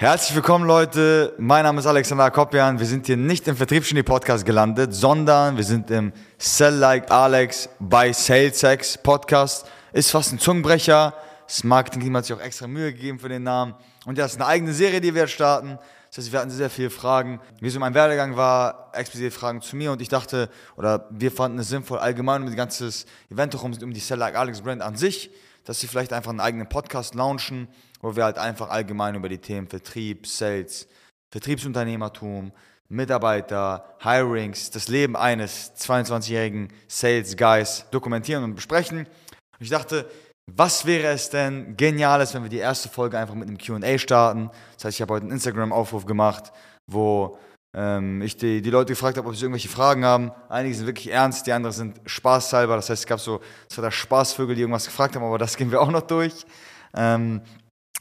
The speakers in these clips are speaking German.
Herzlich willkommen, Leute. Mein Name ist Alexander Kopjan. Wir sind hier nicht im Vertriebsgenie Podcast gelandet, sondern wir sind im Sell Like Alex by SalesX Podcast. Ist fast ein Zungenbrecher. Das Marketing-Team hat sich auch extra Mühe gegeben für den Namen. Und ja, das ist eine eigene Serie, die wir jetzt starten. Das heißt, wir hatten sehr viele Fragen. Wie so mein Werdegang war, explizit Fragen zu mir. Und ich dachte, oder wir fanden es sinnvoll, allgemein um das ganze Event herum, um die Sell Like Alex Brand an sich, dass sie vielleicht einfach einen eigenen Podcast launchen wo wir halt einfach allgemein über die Themen Vertrieb, Sales, Vertriebsunternehmertum, Mitarbeiter, Hirings, das Leben eines 22-jährigen Sales Guys dokumentieren und besprechen. Und ich dachte, was wäre es denn Geniales, wenn wir die erste Folge einfach mit einem QA starten? Das heißt, ich habe heute einen Instagram-Aufruf gemacht, wo ähm, ich die, die Leute gefragt habe, ob sie irgendwelche Fragen haben. Einige sind wirklich ernst, die anderen sind spaßhalber. Das heißt, es gab so, der Spaßvögel, die irgendwas gefragt haben, aber das gehen wir auch noch durch. Ähm,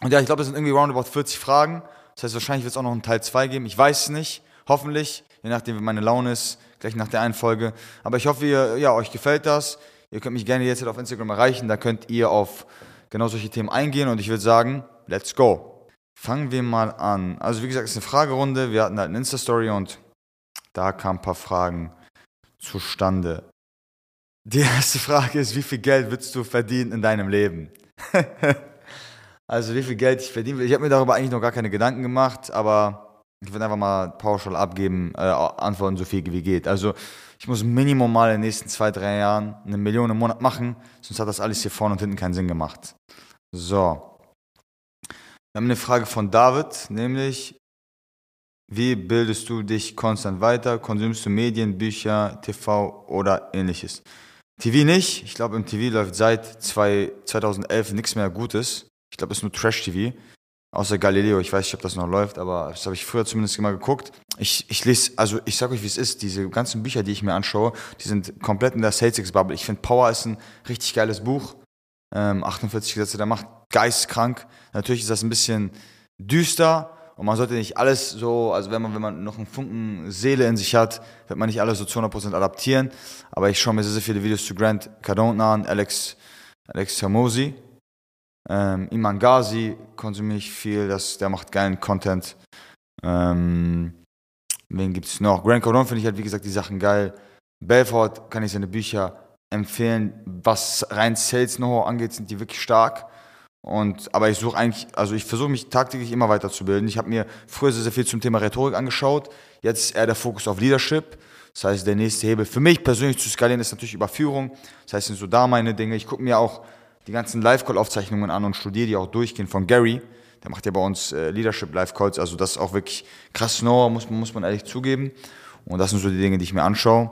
und ja, ich glaube, es sind irgendwie roundabout 40 Fragen. Das heißt, wahrscheinlich wird es auch noch einen Teil 2 geben. Ich weiß es nicht. Hoffentlich. Je nachdem, wie meine Laune ist. Gleich nach der einen Folge. Aber ich hoffe, ihr, ja, euch gefällt das. Ihr könnt mich gerne jetzt auf Instagram erreichen. Da könnt ihr auf genau solche Themen eingehen. Und ich würde sagen, let's go. Fangen wir mal an. Also, wie gesagt, es ist eine Fragerunde. Wir hatten halt eine Insta-Story und da kamen ein paar Fragen zustande. Die erste Frage ist, wie viel Geld willst du verdienen in deinem Leben? Also wie viel Geld ich verdiene. Ich habe mir darüber eigentlich noch gar keine Gedanken gemacht, aber ich würde einfach mal pauschal abgeben, äh, antworten so viel wie geht. Also ich muss Minimum mal in den nächsten zwei, drei Jahren eine Million im Monat machen, sonst hat das alles hier vorne und hinten keinen Sinn gemacht. So. Wir haben eine Frage von David, nämlich, wie bildest du dich konstant weiter? Konsumst du Medien, Bücher, TV oder ähnliches? TV nicht. Ich glaube, im TV läuft seit zwei, 2011 nichts mehr Gutes. Ich glaube, es ist nur Trash-TV. Außer Galileo, ich weiß nicht, ob das noch läuft, aber das habe ich früher zumindest immer geguckt. Ich, ich lese, also ich sage euch, wie es ist, diese ganzen Bücher, die ich mir anschaue, die sind komplett in der Sales-Bubble. Ich finde, Power ist ein richtig geiles Buch. Ähm, 48 Gesetze der Macht, geistkrank. Natürlich ist das ein bisschen düster und man sollte nicht alles so, also wenn man, wenn man noch einen Funken Seele in sich hat, wird man nicht alles so zu 100% adaptieren. Aber ich schaue mir sehr, sehr viele Videos zu Grant Cardone an, Alex, Alex Hermosi, ähm, Iman Ghazi konsumiere ich viel, das, der macht geilen Content. Ähm, wen gibt es noch? Grant Cardone finde ich halt, wie gesagt, die Sachen geil. Belfort kann ich seine Bücher empfehlen. Was rein Sales Know-how angeht, sind die wirklich stark. Und, aber ich suche eigentlich, also ich versuche mich tagtäglich immer weiterzubilden. Ich habe mir früher sehr, sehr viel zum Thema Rhetorik angeschaut. Jetzt ist eher der Fokus auf Leadership. Das heißt, der nächste Hebel für mich persönlich zu skalieren ist natürlich Überführung. Das heißt, sind so da meine Dinge. Ich gucke mir auch die ganzen Live-Call-Aufzeichnungen an und studiere die auch durchgehen von Gary. Der macht ja bei uns äh, Leadership Live-Calls. Also das ist auch wirklich krass know muss, muss man ehrlich zugeben. Und das sind so die Dinge, die ich mir anschaue.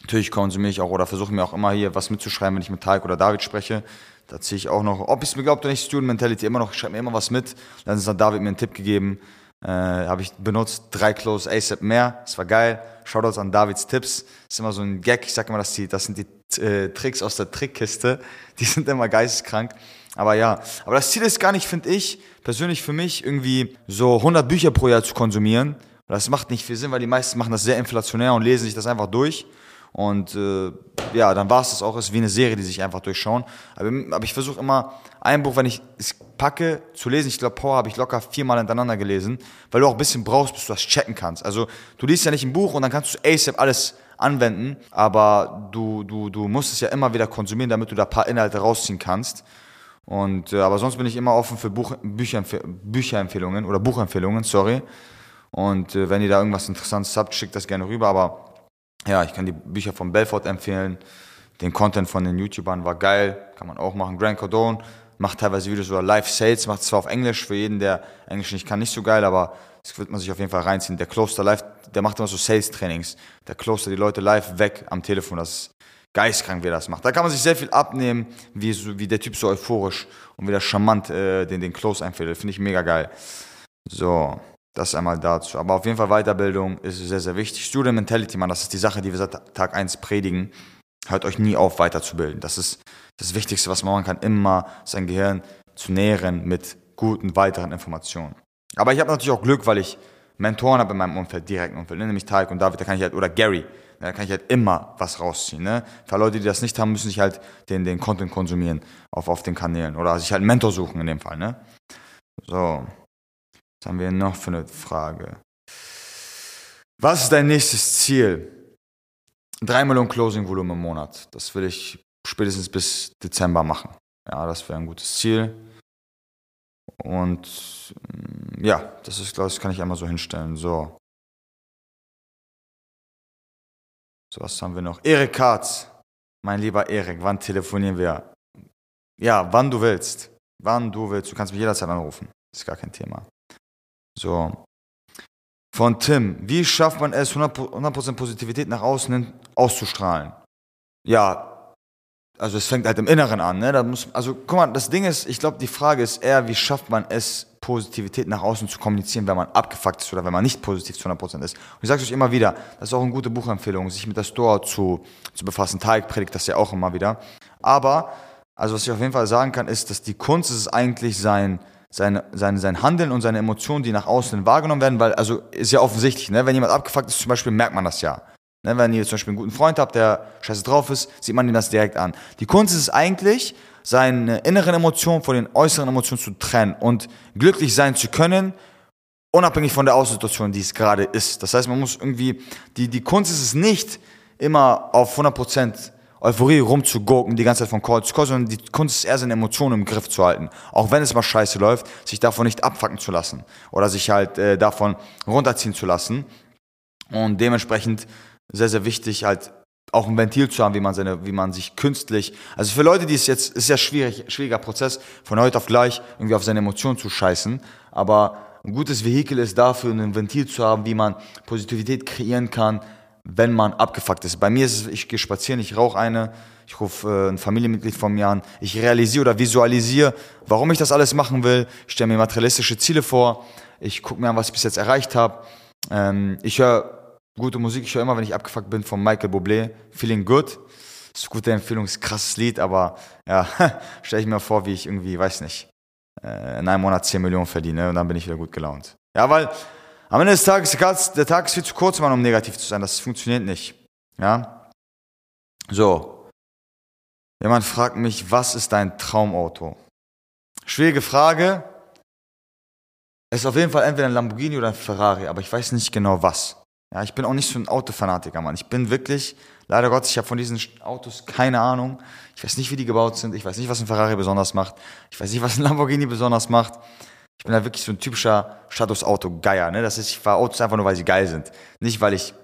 Natürlich konsumiere ich auch oder versuche mir auch immer hier was mitzuschreiben, wenn ich mit Tarek oder David spreche. Da ziehe ich auch noch, ob ich es mir glaubt oder nicht, Student Mentality immer noch, ich schreibe mir immer was mit. Dann hat David mir einen Tipp gegeben, äh, habe ich benutzt, drei Close ASAP mehr, das war geil. Shoutouts an Davids Tipps, das ist immer so ein Gag, ich sage immer, dass die, das sind die äh, Tricks aus der Trickkiste. Die sind immer geisteskrank. Aber ja, aber das Ziel ist gar nicht, finde ich, persönlich für mich, irgendwie so 100 Bücher pro Jahr zu konsumieren. Das macht nicht viel Sinn, weil die meisten machen das sehr inflationär und lesen sich das einfach durch. Und äh, ja, dann war es das auch. Es ist wie eine Serie, die sich einfach durchschauen. Aber, aber ich versuche immer, ein Buch, wenn ich es packe, zu lesen. Ich glaube, Power habe ich locker viermal hintereinander gelesen, weil du auch ein bisschen brauchst, bis du das checken kannst. Also du liest ja nicht ein Buch und dann kannst du ASAP alles anwenden, aber du, du, du musst es ja immer wieder konsumieren, damit du da ein paar Inhalte rausziehen kannst. Und, äh, aber sonst bin ich immer offen für Buch, Bücherempf Bücherempfehlungen oder Buchempfehlungen, sorry. Und äh, wenn ihr da irgendwas Interessantes habt, schickt das gerne rüber. Aber ja, ich kann die Bücher von Belfort empfehlen. Den Content von den YouTubern war geil, kann man auch machen. Grant Cardone macht teilweise Videos über Live-Sales, macht zwar auf Englisch, für jeden, der Englisch nicht kann, nicht so geil, aber das wird man sich auf jeden Fall reinziehen. Der Kloster Live, der macht immer so Sales-Trainings. Der Kloster die Leute live weg am Telefon. Das ist geistkrank, wie er das macht. Da kann man sich sehr viel abnehmen, wie, so, wie der Typ so euphorisch und wie der charmant äh, den, den Close einfädelt. Finde ich mega geil. So, das einmal dazu. Aber auf jeden Fall Weiterbildung ist sehr, sehr wichtig. Student Mentality, man, das ist die Sache, die wir seit Tag 1 predigen. Hört euch nie auf, weiterzubilden. Das ist das Wichtigste, was man machen kann, immer sein Gehirn zu nähren mit guten weiteren Informationen. Aber ich habe natürlich auch Glück, weil ich Mentoren habe in meinem Umfeld, direkten Umfeld, ne? nämlich Tarek und David, da kann ich halt, oder Gary, da kann ich halt immer was rausziehen. Ne? Für Leute, die das nicht haben, müssen sich halt den, den Content konsumieren auf, auf den Kanälen oder sich halt einen Mentor suchen in dem Fall. Ne? So. Was haben wir noch für eine Frage? Was ist dein nächstes Ziel? 3 Millionen Closing-Volumen im Monat. Das will ich spätestens bis Dezember machen. Ja, das wäre ein gutes Ziel. Und mm, ja, das ist, glaube ich, kann ich einmal so hinstellen. So. So, was haben wir noch? Erik Katz. Mein lieber Erik, wann telefonieren wir? Ja, wann du willst. Wann du willst. Du kannst mich jederzeit anrufen. Ist gar kein Thema. So. Von Tim. Wie schafft man es, 100% Positivität nach außen auszustrahlen? Ja, also es fängt halt im Inneren an. Ne? Da muss, also guck mal, das Ding ist, ich glaube, die Frage ist eher, wie schafft man es, Positivität nach außen zu kommunizieren, wenn man abgefuckt ist oder wenn man nicht positiv zu 100% ist. Und ich sage euch immer wieder, das ist auch eine gute Buchempfehlung, sich mit der Store zu, zu befassen. Tarek predigt das ja auch immer wieder. Aber, also was ich auf jeden Fall sagen kann, ist, dass die Kunst ist eigentlich sein, sein, sein, sein Handeln und seine Emotionen, die nach außen wahrgenommen werden, weil, also ist ja offensichtlich, ne? wenn jemand abgefuckt ist zum Beispiel, merkt man das ja. Ne, wenn ihr zum Beispiel einen guten Freund habt, der scheiße drauf ist, sieht man ihm das direkt an. Die Kunst ist es eigentlich, seine inneren Emotionen von den äußeren Emotionen zu trennen und glücklich sein zu können, unabhängig von der Aussituation, die es gerade ist. Das heißt, man muss irgendwie, die, die Kunst ist es nicht, immer auf 100% Euphorie rumzugurken, die ganze Zeit von Call zu Call, sondern die Kunst ist eher seine Emotionen im Griff zu halten. Auch wenn es mal scheiße läuft, sich davon nicht abfacken zu lassen oder sich halt äh, davon runterziehen zu lassen. Und dementsprechend sehr, sehr wichtig, halt auch ein Ventil zu haben, wie man seine, wie man sich künstlich, also für Leute, die es jetzt, ist ja schwierig, schwieriger Prozess, von heute auf gleich irgendwie auf seine Emotionen zu scheißen, aber ein gutes Vehikel ist dafür, ein Ventil zu haben, wie man Positivität kreieren kann, wenn man abgefuckt ist. Bei mir ist es, ich gehe spazieren, ich rauche eine, ich rufe äh, ein Familienmitglied von mir an, ich realisiere oder visualisiere, warum ich das alles machen will, stelle mir materialistische Ziele vor, ich gucke mir an, was ich bis jetzt erreicht habe, ähm, ich höre Gute Musik, ich höre immer, wenn ich abgefuckt bin, von Michael Bublé. Feeling Good. Das ist eine gute Empfehlung, ist ein krasses Lied, aber ja, stelle ich mir vor, wie ich irgendwie, weiß nicht, äh, in einem Monat 10 Millionen verdiene und dann bin ich wieder gut gelaunt. Ja, weil am Ende des Tages, der Tag ist viel zu kurz, um negativ zu sein. Das funktioniert nicht. Ja. So. Jemand fragt mich, was ist dein Traumauto? Schwierige Frage. Es ist auf jeden Fall entweder ein Lamborghini oder ein Ferrari, aber ich weiß nicht genau was. Ja, ich bin auch nicht so ein Autofanatiker, Mann. Ich bin wirklich, leider Gott, ich habe von diesen Autos keine Ahnung. Ich weiß nicht, wie die gebaut sind. Ich weiß nicht, was ein Ferrari besonders macht. Ich weiß nicht, was ein Lamborghini besonders macht. Ich bin da wirklich so ein typischer Statusauto-Geier. Ne? Das ist, ich fahre Autos einfach nur, weil sie geil sind. Nicht, weil ich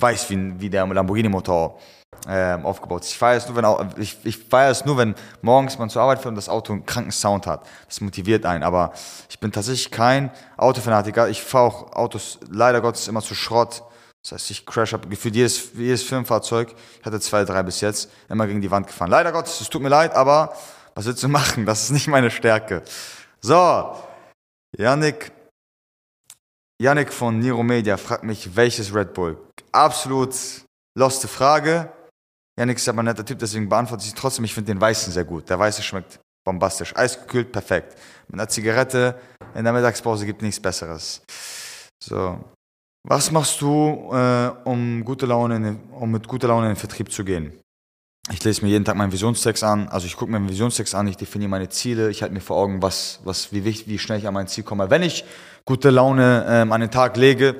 weiß, wie, wie der Lamborghini-Motor äh, aufgebaut ist. Ich feiere es nur, wenn ich, ich feiere es nur, wenn morgens man zur Arbeit fährt und das Auto einen kranken Sound hat. Das motiviert einen. Aber ich bin tatsächlich kein Autofanatiker. Ich fahre auch Autos leider Gottes immer zu Schrott. Das heißt, ich crash habe gefühlt jedes, jedes Firmenfahrzeug, ich hatte zwei, drei bis jetzt, immer gegen die Wand gefahren. Leider Gottes, es tut mir leid, aber was willst du machen? Das ist nicht meine Stärke. So, Yannick, Yannick von Niro Media fragt mich, welches Red Bull? Absolut loste Frage. Yannick ist aber ein netter Typ, deswegen beantworte ich trotzdem. Ich finde den Weißen sehr gut. Der Weiße schmeckt bombastisch. Eisgekühlt, perfekt. Mit einer Zigarette in der Mittagspause gibt nichts Besseres. So, was machst du, äh, um, gute Laune in, um mit guter Laune in den Vertrieb zu gehen? Ich lese mir jeden Tag meinen Visionstext an, also ich gucke mir meinen Visionstext an, ich definiere meine Ziele, ich halte mir vor Augen, was, was, wie, wie schnell ich an mein Ziel komme. Wenn ich gute Laune ähm, an den Tag lege,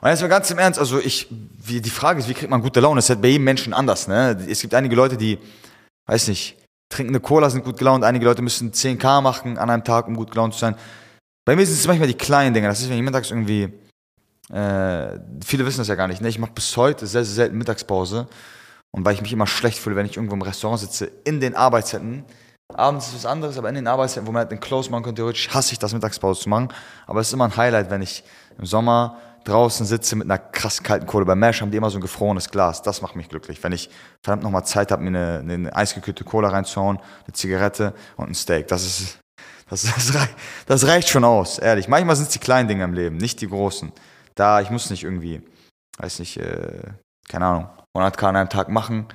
und jetzt mal ganz im Ernst, also ich, wie, die Frage ist, wie kriegt man gute Laune? Das ist halt bei jedem Menschen anders, ne? Es gibt einige Leute, die, weiß nicht, trinken eine Cola, sind gut gelaunt, einige Leute müssen 10k machen an einem Tag, um gut gelaunt zu sein. Bei mir sind es manchmal die kleinen Dinge, das ist, wenn ich mittags irgendwie äh, viele wissen das ja gar nicht. Ne? Ich mache bis heute sehr, sehr selten Mittagspause. Und weil ich mich immer schlecht fühle, wenn ich irgendwo im Restaurant sitze, in den Arbeitszeiten. Abends ist was anderes, aber in den Arbeitszeiten, wo man halt den Close machen könnte, theoretisch hasse ich das, Mittagspause zu machen. Aber es ist immer ein Highlight, wenn ich im Sommer draußen sitze mit einer krass kalten Kohle. Bei Mesh haben die immer so ein gefrorenes Glas. Das macht mich glücklich. Wenn ich verdammt nochmal Zeit habe, mir eine, eine eisgekühlte Cola reinzuhauen, eine Zigarette und ein Steak. Das ist, das, das, reicht, das reicht schon aus, ehrlich. Manchmal sind es die kleinen Dinge im Leben, nicht die großen da, ich muss nicht irgendwie, weiß nicht, äh, keine Ahnung, 100k an einem Tag machen.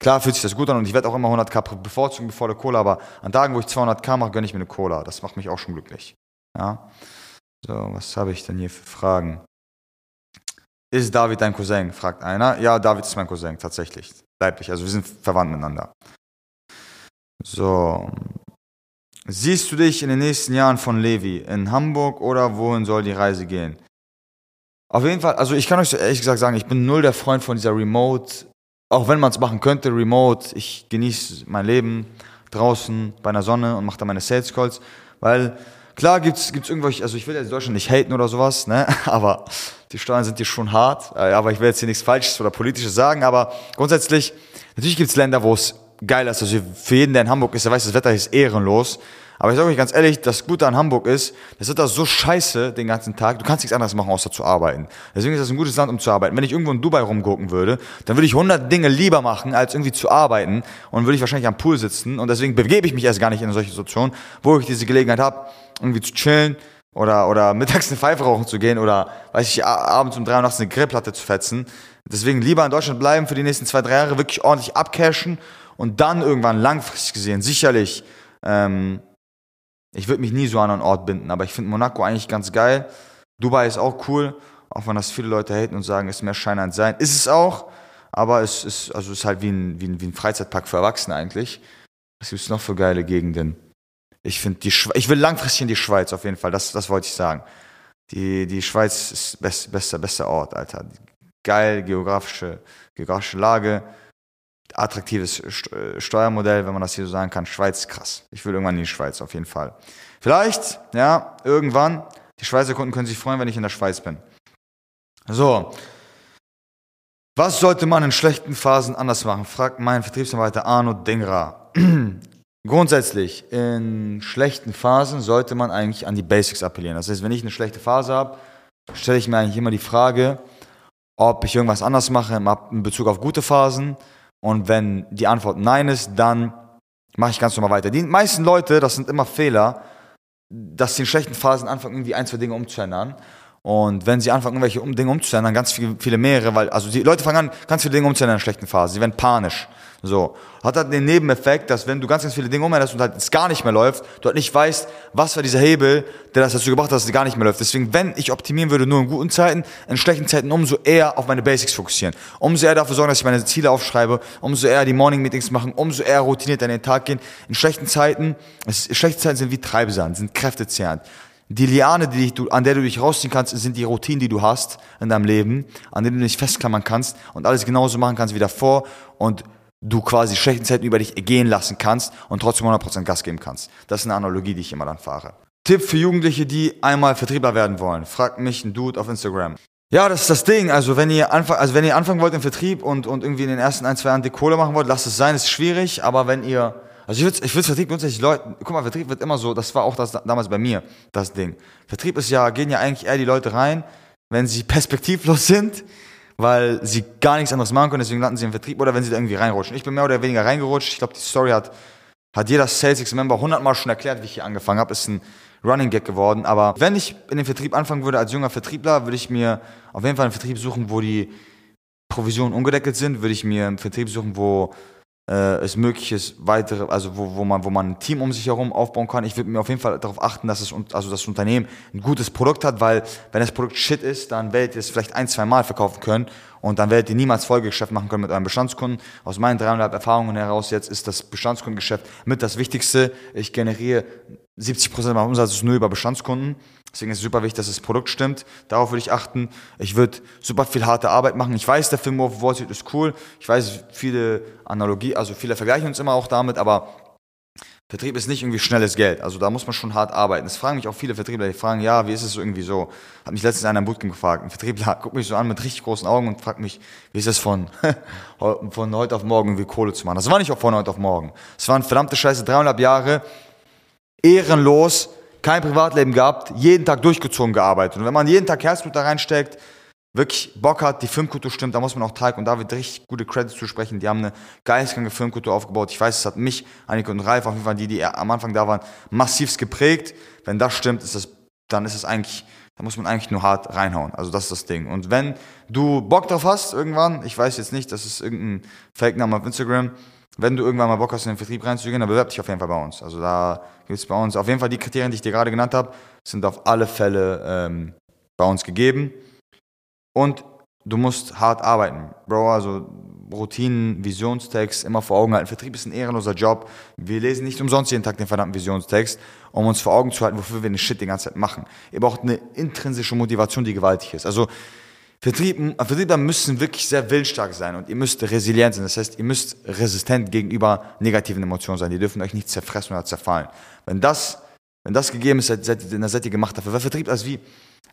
Klar fühlt sich das gut an und ich werde auch immer 100k bevorzugen bevor der Cola, aber an Tagen, wo ich 200k mache, gönne ich mir eine Cola. Das macht mich auch schon glücklich. Ja. So, was habe ich denn hier für Fragen? Ist David dein Cousin? fragt einer. Ja, David ist mein Cousin, tatsächlich. Leiblich. Also wir sind verwandt miteinander. So. siehst du dich in den nächsten Jahren von Levi? In Hamburg oder wohin soll die Reise gehen? Auf jeden Fall, also ich kann euch ehrlich gesagt sagen, ich bin null der Freund von dieser Remote, auch wenn man es machen könnte, Remote. Ich genieße mein Leben draußen bei einer Sonne und mache da meine Sales Calls, weil klar gibt's gibt's irgendwelche, also ich will jetzt Deutschland nicht haten oder sowas, ne, aber die Steuern sind hier schon hart, äh, aber ich will jetzt hier nichts Falsches oder Politisches sagen, aber grundsätzlich, natürlich gibt's Länder, wo es geil ist, also für jeden, der in Hamburg ist, der weiß, das Wetter ist ehrenlos, aber ich sage euch ganz ehrlich, das Gute an Hamburg ist, das wird da so scheiße den ganzen Tag, du kannst nichts anderes machen, außer zu arbeiten. Deswegen ist das ein gutes Land, um zu arbeiten. Wenn ich irgendwo in Dubai rumgucken würde, dann würde ich 100 Dinge lieber machen, als irgendwie zu arbeiten und würde ich wahrscheinlich am Pool sitzen und deswegen begebe ich mich erst gar nicht in solche Situationen, wo ich diese Gelegenheit habe, irgendwie zu chillen oder, oder mittags eine Pfeife rauchen zu gehen oder, weiß ich, abends um drei Uhr nachts eine Grillplatte zu fetzen. Deswegen lieber in Deutschland bleiben für die nächsten zwei, drei Jahre, wirklich ordentlich abcashen und dann irgendwann langfristig gesehen, sicherlich, ähm, ich würde mich nie so an einen Ort binden, aber ich finde Monaco eigentlich ganz geil. Dubai ist auch cool, auch wenn das viele Leute haten und sagen, es ist mehr Schein als Sein. Ist es auch, aber es ist, also ist halt wie ein, wie ein, wie ein Freizeitpark für Erwachsene eigentlich. Was gibt es noch für geile Gegenden? Ich finde die Schweiz, ich will langfristig in die Schweiz auf jeden Fall, das, das wollte ich sagen. Die, die Schweiz ist best, bester, bester Ort, Alter. Geil, geografische, geografische Lage attraktives äh, Steuermodell, wenn man das hier so sagen kann. Schweiz, krass. Ich will irgendwann in die Schweiz, auf jeden Fall. Vielleicht, ja, irgendwann. Die Schweizer Kunden können sich freuen, wenn ich in der Schweiz bin. So. Was sollte man in schlechten Phasen anders machen? Fragt mein Vertriebsarbeiter Arno Dengra. Grundsätzlich, in schlechten Phasen sollte man eigentlich an die Basics appellieren. Das heißt, wenn ich eine schlechte Phase habe, stelle ich mir eigentlich immer die Frage, ob ich irgendwas anders mache in Bezug auf gute Phasen und wenn die Antwort Nein ist, dann mache ich ganz normal weiter. Die meisten Leute, das sind immer Fehler, dass sie in schlechten Phasen anfangen, irgendwie ein, zwei Dinge umzuändern. Und wenn sie anfangen, irgendwelche Dinge umzuändern, ganz viele, viele mehrere, weil, also die Leute fangen an, ganz viele Dinge umzuändern in schlechten Phase. Sie werden panisch. So. Hat halt den Nebeneffekt, dass wenn du ganz, ganz viele Dinge umänderst und halt es gar nicht mehr läuft, du halt nicht weißt, was war dieser Hebel, der das dazu gebracht hat, dass es gar nicht mehr läuft. Deswegen, wenn ich optimieren würde, nur in guten Zeiten, in schlechten Zeiten umso eher auf meine Basics fokussieren. Umso eher dafür sorgen, dass ich meine Ziele aufschreibe, umso eher die Morning Meetings machen, umso eher routiniert an den Tag gehen. In schlechten Zeiten, es, schlechte Zeiten sind wie Treibsand, sind kräftezehrend. Die Liane, die dich, an der du dich rausziehen kannst, sind die Routinen, die du hast in deinem Leben, an denen du dich festklammern kannst und alles genauso machen kannst wie davor und du quasi schlechten Zeiten über dich ergehen lassen kannst und trotzdem 100% Gas geben kannst. Das ist eine Analogie, die ich immer dann fahre. Tipp für Jugendliche, die einmal Vertriebler werden wollen. Fragt mich ein Dude auf Instagram. Ja, das ist das Ding. Also wenn ihr anfangen, also wenn ihr anfangen wollt im Vertrieb und, und irgendwie in den ersten ein, zwei Jahren die Kohle machen wollt, lasst es sein, ist schwierig, aber wenn ihr also ich würde ich würd Vertrieb grundsätzlich Leute, guck mal, Vertrieb wird immer so, das war auch das damals bei mir, das Ding. Vertrieb ist ja, gehen ja eigentlich eher die Leute rein, wenn sie perspektivlos sind, weil sie gar nichts anderes machen können, deswegen landen sie im Vertrieb oder wenn sie da irgendwie reinrutschen. Ich bin mehr oder weniger reingerutscht. Ich glaube, die Story hat, hat jeder SalesX-Member hundertmal schon erklärt, wie ich hier angefangen habe. Ist ein Running Gag geworden. Aber wenn ich in den Vertrieb anfangen würde als junger Vertriebler, würde ich mir auf jeden Fall einen Vertrieb suchen, wo die Provisionen ungedeckelt sind, würde ich mir einen Vertrieb suchen, wo äh, es möglich ist, weitere, also wo, wo, man, wo man ein Team um sich herum aufbauen kann. Ich würde mir auf jeden Fall darauf achten, dass es, also das Unternehmen ein gutes Produkt hat, weil wenn das Produkt shit ist, dann werdet ihr es vielleicht ein, zwei Mal verkaufen können und dann werdet ihr niemals Folgegeschäft machen können mit eurem Bestandskunden. Aus meinen dreieinhalb Erfahrungen heraus jetzt ist das Bestandskundengeschäft mit das Wichtigste. Ich generiere 70% meines Umsatzes nur über Bestandskunden. Deswegen ist es super wichtig, dass das Produkt stimmt. Darauf würde ich achten. Ich würde super viel harte Arbeit machen. Ich weiß, der Film of Wall Street ist cool. Ich weiß, viele Analogie, also viele vergleichen uns immer auch damit, aber Vertrieb ist nicht irgendwie schnelles Geld. Also da muss man schon hart arbeiten. Das fragen mich auch viele Vertriebler, die fragen, ja, wie ist es so irgendwie so? Hat mich letztens einer im Bootcamp gefragt. Ein Vertriebler guckt mich so an mit richtig großen Augen und fragt mich, wie ist es von, von heute auf morgen irgendwie Kohle zu machen? Das war nicht auch von heute auf morgen. Es waren verdammte Scheiße, dreieinhalb Jahre, ehrenlos, kein Privatleben gehabt, jeden Tag durchgezogen gearbeitet. Und wenn man jeden Tag Herzblut da reinsteckt, wirklich Bock hat, die Filmkultur stimmt, da muss man auch Teig und David richtig gute Credits zu sprechen. Die haben eine geistkranke Filmkultur aufgebaut. Ich weiß, es hat mich, Annika und Ralf, auf jeden Fall die, die am Anfang da waren, massivst geprägt. Wenn das stimmt, ist das, dann ist es eigentlich, da muss man eigentlich nur hart reinhauen. Also das ist das Ding. Und wenn du Bock drauf hast, irgendwann, ich weiß jetzt nicht, das ist irgendein Fake-Name auf Instagram, wenn du irgendwann mal Bock hast, in den Vertrieb reinzugehen, dann bewerb dich auf jeden Fall bei uns. Also da gibt es bei uns, auf jeden Fall die Kriterien, die ich dir gerade genannt habe, sind auf alle Fälle ähm, bei uns gegeben. Und du musst hart arbeiten. Bro, also Routinen, Visionstext immer vor Augen halten. Vertrieb ist ein ehrenloser Job. Wir lesen nicht umsonst jeden Tag den verdammten Visionstext, um uns vor Augen zu halten, wofür wir den Shit die ganze Zeit machen. Ihr braucht eine intrinsische Motivation, die gewaltig ist. Also Vertrieben, Vertriebler müssen wirklich sehr willensstark sein und ihr müsst resilient sein. Das heißt, ihr müsst resistent gegenüber negativen Emotionen sein. Die dürfen euch nicht zerfressen oder zerfallen. Wenn das, wenn das gegeben ist, seid, seid, dann seid ihr gemacht dafür. Weil Vertrieb ist wie,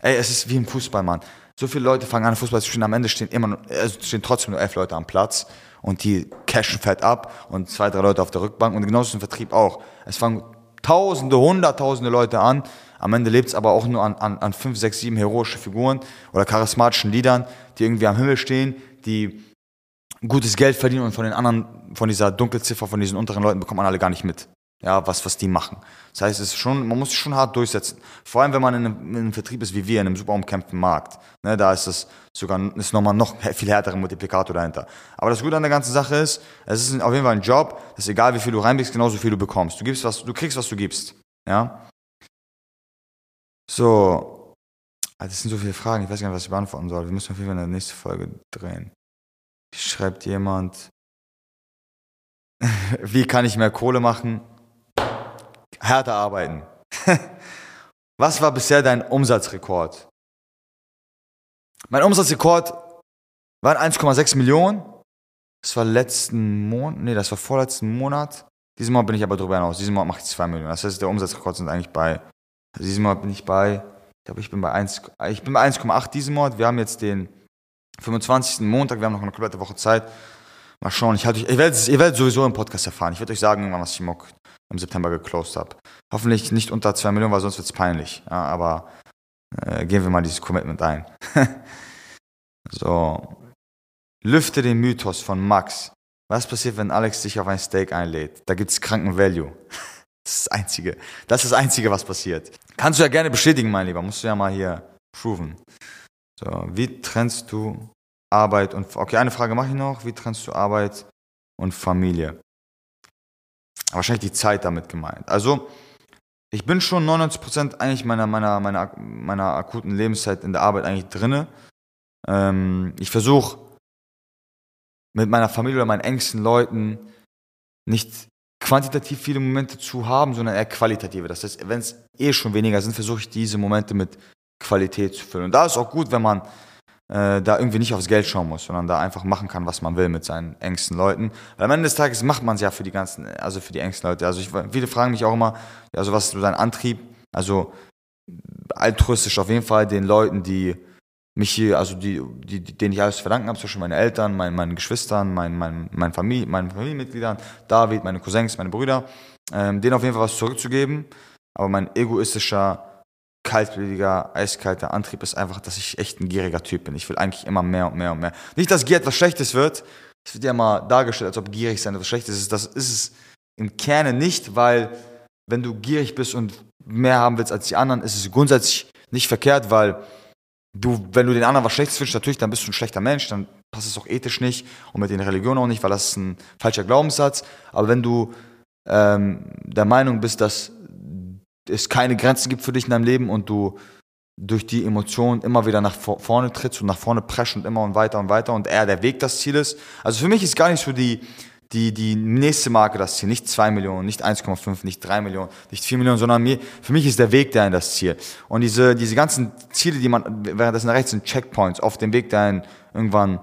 ey, es ist wie im Fußball, Mann. So viele Leute fangen an, Fußball zu spielen, am Ende stehen immer, also stehen trotzdem nur elf Leute am Platz und die cashen fett ab und zwei, drei Leute auf der Rückbank und genauso ist im Vertrieb auch. Es fangen Tausende, Hunderttausende Leute an. Am Ende lebt es aber auch nur an, an, an fünf, sechs, sieben heroische Figuren oder charismatischen Liedern, die irgendwie am Himmel stehen, die gutes Geld verdienen und von den anderen, von dieser Dunkelziffer, von diesen unteren Leuten bekommt man alle gar nicht mit. Ja, was, was die machen. Das heißt, es ist schon, man muss sich schon hart durchsetzen. Vor allem, wenn man in einem, in einem Vertrieb ist wie wir, in einem super umkämpften Markt. Ne, da ist es sogar, ist nochmal noch viel härterer Multiplikator dahinter. Aber das Gute an der ganzen Sache ist, es ist auf jeden Fall ein Job, das ist egal, wie viel du reinbringst, genauso viel du bekommst. Du gibst was, du kriegst, was du gibst. Ja. So. Ah, das sind so viele Fragen, ich weiß gar nicht, was ich beantworten soll. Wir müssen auf jeden Fall in der nächsten Folge drehen. Schreibt jemand, wie kann ich mehr Kohle machen? härter arbeiten. Was war bisher dein Umsatzrekord? Mein Umsatzrekord waren 1,6 Millionen. Das war letzten Monat, nee, das war vorletzten Monat. Diesen Monat bin ich aber drüber hinaus. Diesen Monat mache ich 2 Millionen. Das heißt, der Umsatzrekord sind eigentlich bei, also diesen Monat bin ich bei, ich glaube, ich bin bei 1, ich bin bei 1,8 diesen Monat. Wir haben jetzt den 25. Montag, wir haben noch eine komplette Woche Zeit. Mal schauen, ich euch, ihr werdet, ihr werdet sowieso im Podcast erfahren. Ich werde euch sagen, was ich im im September geclosed habe. Hoffentlich nicht unter 2 Millionen, weil sonst wird es peinlich. Ja, aber äh, gehen wir mal dieses Commitment ein. so. Lüfte den Mythos von Max. Was passiert, wenn Alex dich auf ein Steak einlädt? Da gibt es kranken Value. Das ist das Einzige. Das ist das Einzige, was passiert. Kannst du ja gerne bestätigen, mein Lieber. Musst du ja mal hier proven. So, wie trennst du Arbeit und... Okay, eine Frage mache ich noch. Wie trennst du Arbeit und Familie? wahrscheinlich die Zeit damit gemeint. Also, ich bin schon 99% eigentlich meiner, meiner, meiner, meiner akuten Lebenszeit in der Arbeit eigentlich drinne. Ähm, ich versuche mit meiner Familie oder meinen engsten Leuten nicht quantitativ viele Momente zu haben, sondern eher qualitative. Das heißt, wenn es eh schon weniger sind, versuche ich diese Momente mit Qualität zu füllen. Und da ist auch gut, wenn man äh, da irgendwie nicht aufs Geld schauen muss, sondern da einfach machen kann, was man will mit seinen engsten Leuten. Weil am Ende des Tages macht man es ja für die ganzen, also für die engsten Leute. Also ich, viele fragen mich auch immer, also was ist so dein Antrieb? Also altruistisch auf jeden Fall den Leuten, die mich hier, also die, die, denen ich alles verdanken habe, zum Beispiel meine Eltern, mein, meinen Geschwistern, mein, mein, mein Familie, meinen Familienmitgliedern, David, meine Cousins, meine Brüder, ähm, denen auf jeden Fall was zurückzugeben. Aber mein egoistischer kaltblütiger, eiskalter Antrieb ist einfach, dass ich echt ein gieriger Typ bin. Ich will eigentlich immer mehr und mehr und mehr. Nicht, dass Gier etwas Schlechtes wird. Es wird ja immer dargestellt, als ob gierig sein etwas Schlechtes ist. Das ist es im Kerne nicht, weil wenn du gierig bist und mehr haben willst als die anderen, ist es grundsätzlich nicht verkehrt, weil du, wenn du den anderen was Schlechtes wünschst, natürlich, dann bist du ein schlechter Mensch, dann passt es auch ethisch nicht und mit den Religionen auch nicht, weil das ist ein falscher Glaubenssatz. Aber wenn du ähm, der Meinung bist, dass es keine Grenzen gibt für dich in deinem Leben und du durch die Emotionen immer wieder nach vorne trittst und nach vorne presst und immer und weiter und weiter und eher der Weg das Ziel ist. Also für mich ist gar nicht so die, die, die nächste Marke das Ziel. Nicht zwei Millionen, nicht 1,5, nicht drei Millionen, nicht vier Millionen, sondern mir, für mich ist der Weg dahin das Ziel. Und diese, diese ganzen Ziele, die man währenddessen erreicht, sind Checkpoints auf dem Weg dahin irgendwann,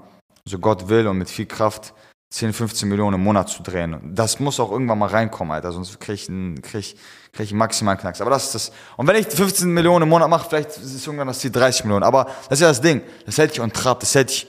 so Gott will und mit viel Kraft 10, 15 Millionen im Monat zu drehen. Das muss auch irgendwann mal reinkommen, Alter, sonst krieg ich einen, krieg ich, krieg ich einen maximalen Knacks. Aber das ist das. Und wenn ich 15 Millionen im Monat mache, vielleicht ist irgendwann das Ziel 30 Millionen. Aber das ist ja das Ding. Das hält dich on trab, das hält dich,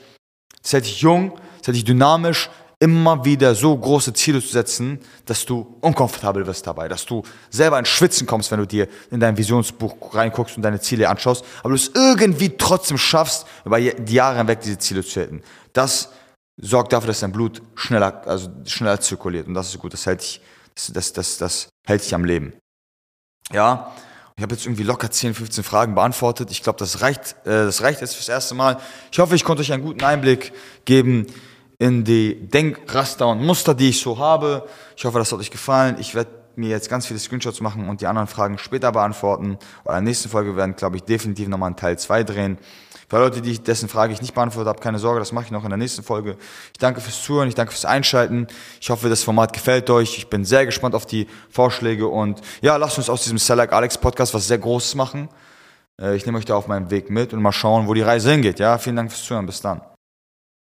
das hält dich jung, das hält dich dynamisch, immer wieder so große Ziele zu setzen, dass du unkomfortabel wirst dabei, dass du selber ins Schwitzen kommst, wenn du dir in dein Visionsbuch reinguckst und deine Ziele anschaust, aber du es irgendwie trotzdem schaffst, über die Jahre hinweg diese Ziele zu halten. Das sorgt dafür, dass dein Blut schneller, also schneller zirkuliert. Und das ist gut. Das hält dich, das, das, das, das hält dich am Leben. Ja. Ich habe jetzt irgendwie locker 10, 15 Fragen beantwortet. Ich glaube, das reicht, äh, das reicht jetzt fürs erste Mal. Ich hoffe, ich konnte euch einen guten Einblick geben in die Denkraster und Muster, die ich so habe. Ich hoffe, das hat euch gefallen. Ich werde mir jetzt ganz viele Screenshots machen und die anderen Fragen später beantworten. Oder in der nächsten Folge werden, glaube ich, definitiv nochmal einen Teil 2 drehen. Für Leute, die dessen Frage ich nicht beantwortet habe, keine Sorge, das mache ich noch in der nächsten Folge. Ich danke fürs Zuhören, ich danke fürs Einschalten. Ich hoffe, das Format gefällt euch. Ich bin sehr gespannt auf die Vorschläge und ja, lasst uns aus diesem Sell Like Alex Podcast was sehr Großes machen. Äh, ich nehme euch da auf meinem Weg mit und mal schauen, wo die Reise hingeht. Ja, vielen Dank fürs Zuhören. Bis dann.